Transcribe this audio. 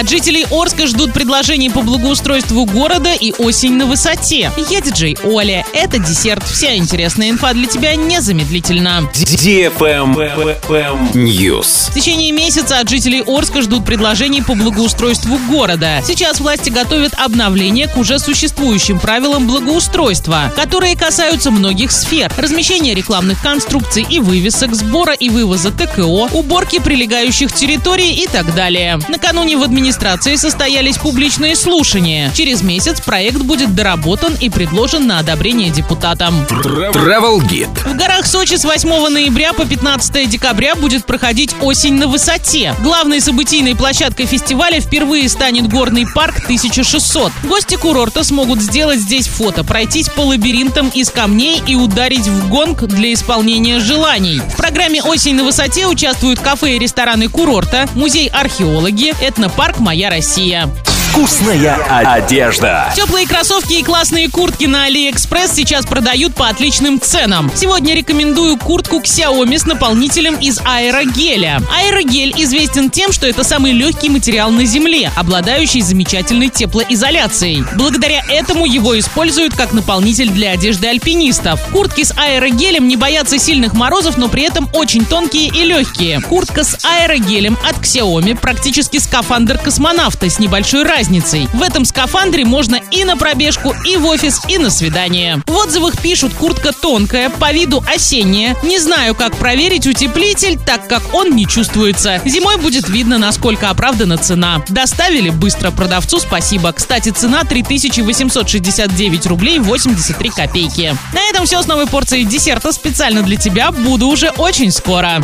От жителей Орска ждут предложений по благоустройству города и осень на высоте. Я диджей Оля. Это десерт. Вся интересная инфа для тебя незамедлительно. News. В течение месяца от жителей Орска ждут предложений по благоустройству города. Сейчас власти готовят обновление к уже существующим правилам благоустройства, которые касаются многих сфер. Размещение рекламных конструкций и вывесок, сбора и вывоза ТКО, уборки прилегающих территорий и так далее. Накануне в администрации состоялись публичные слушания. Через месяц проект будет доработан и предложен на одобрение депутатам. Travel Guide. В горах Сочи с 8 ноября по 15 декабря будет проходить «Осень на высоте». Главной событийной площадкой фестиваля впервые станет горный парк 1600. Гости курорта смогут сделать здесь фото, пройтись по лабиринтам из камней и ударить в гонг для исполнения желаний. В программе «Осень на высоте» участвуют кафе и рестораны курорта, музей-археологи, этнопарк «Моя Россия». Вкусная одежда. Теплые кроссовки и классные куртки на AliExpress сейчас продают по отличным ценам. Сегодня рекомендую куртку Xiaomi с наполнителем из аэрогеля. Аэрогель известен тем, что это самый легкий материал на Земле, обладающий замечательной теплоизоляцией. Благодаря этому его используют как наполнитель для одежды альпинистов. Куртки с аэрогелем не боятся сильных морозов, но при этом очень тонкие и легкие. Куртка с аэрогелем от Xiaomi практически скафандр космонавта с небольшой разницей разницей. В этом скафандре можно и на пробежку, и в офис, и на свидание. В отзывах пишут, куртка тонкая, по виду осенняя. Не знаю, как проверить утеплитель, так как он не чувствуется. Зимой будет видно, насколько оправдана цена. Доставили быстро продавцу спасибо. Кстати, цена 3869 рублей 83 копейки. На этом все с новой порцией десерта специально для тебя. Буду уже очень скоро.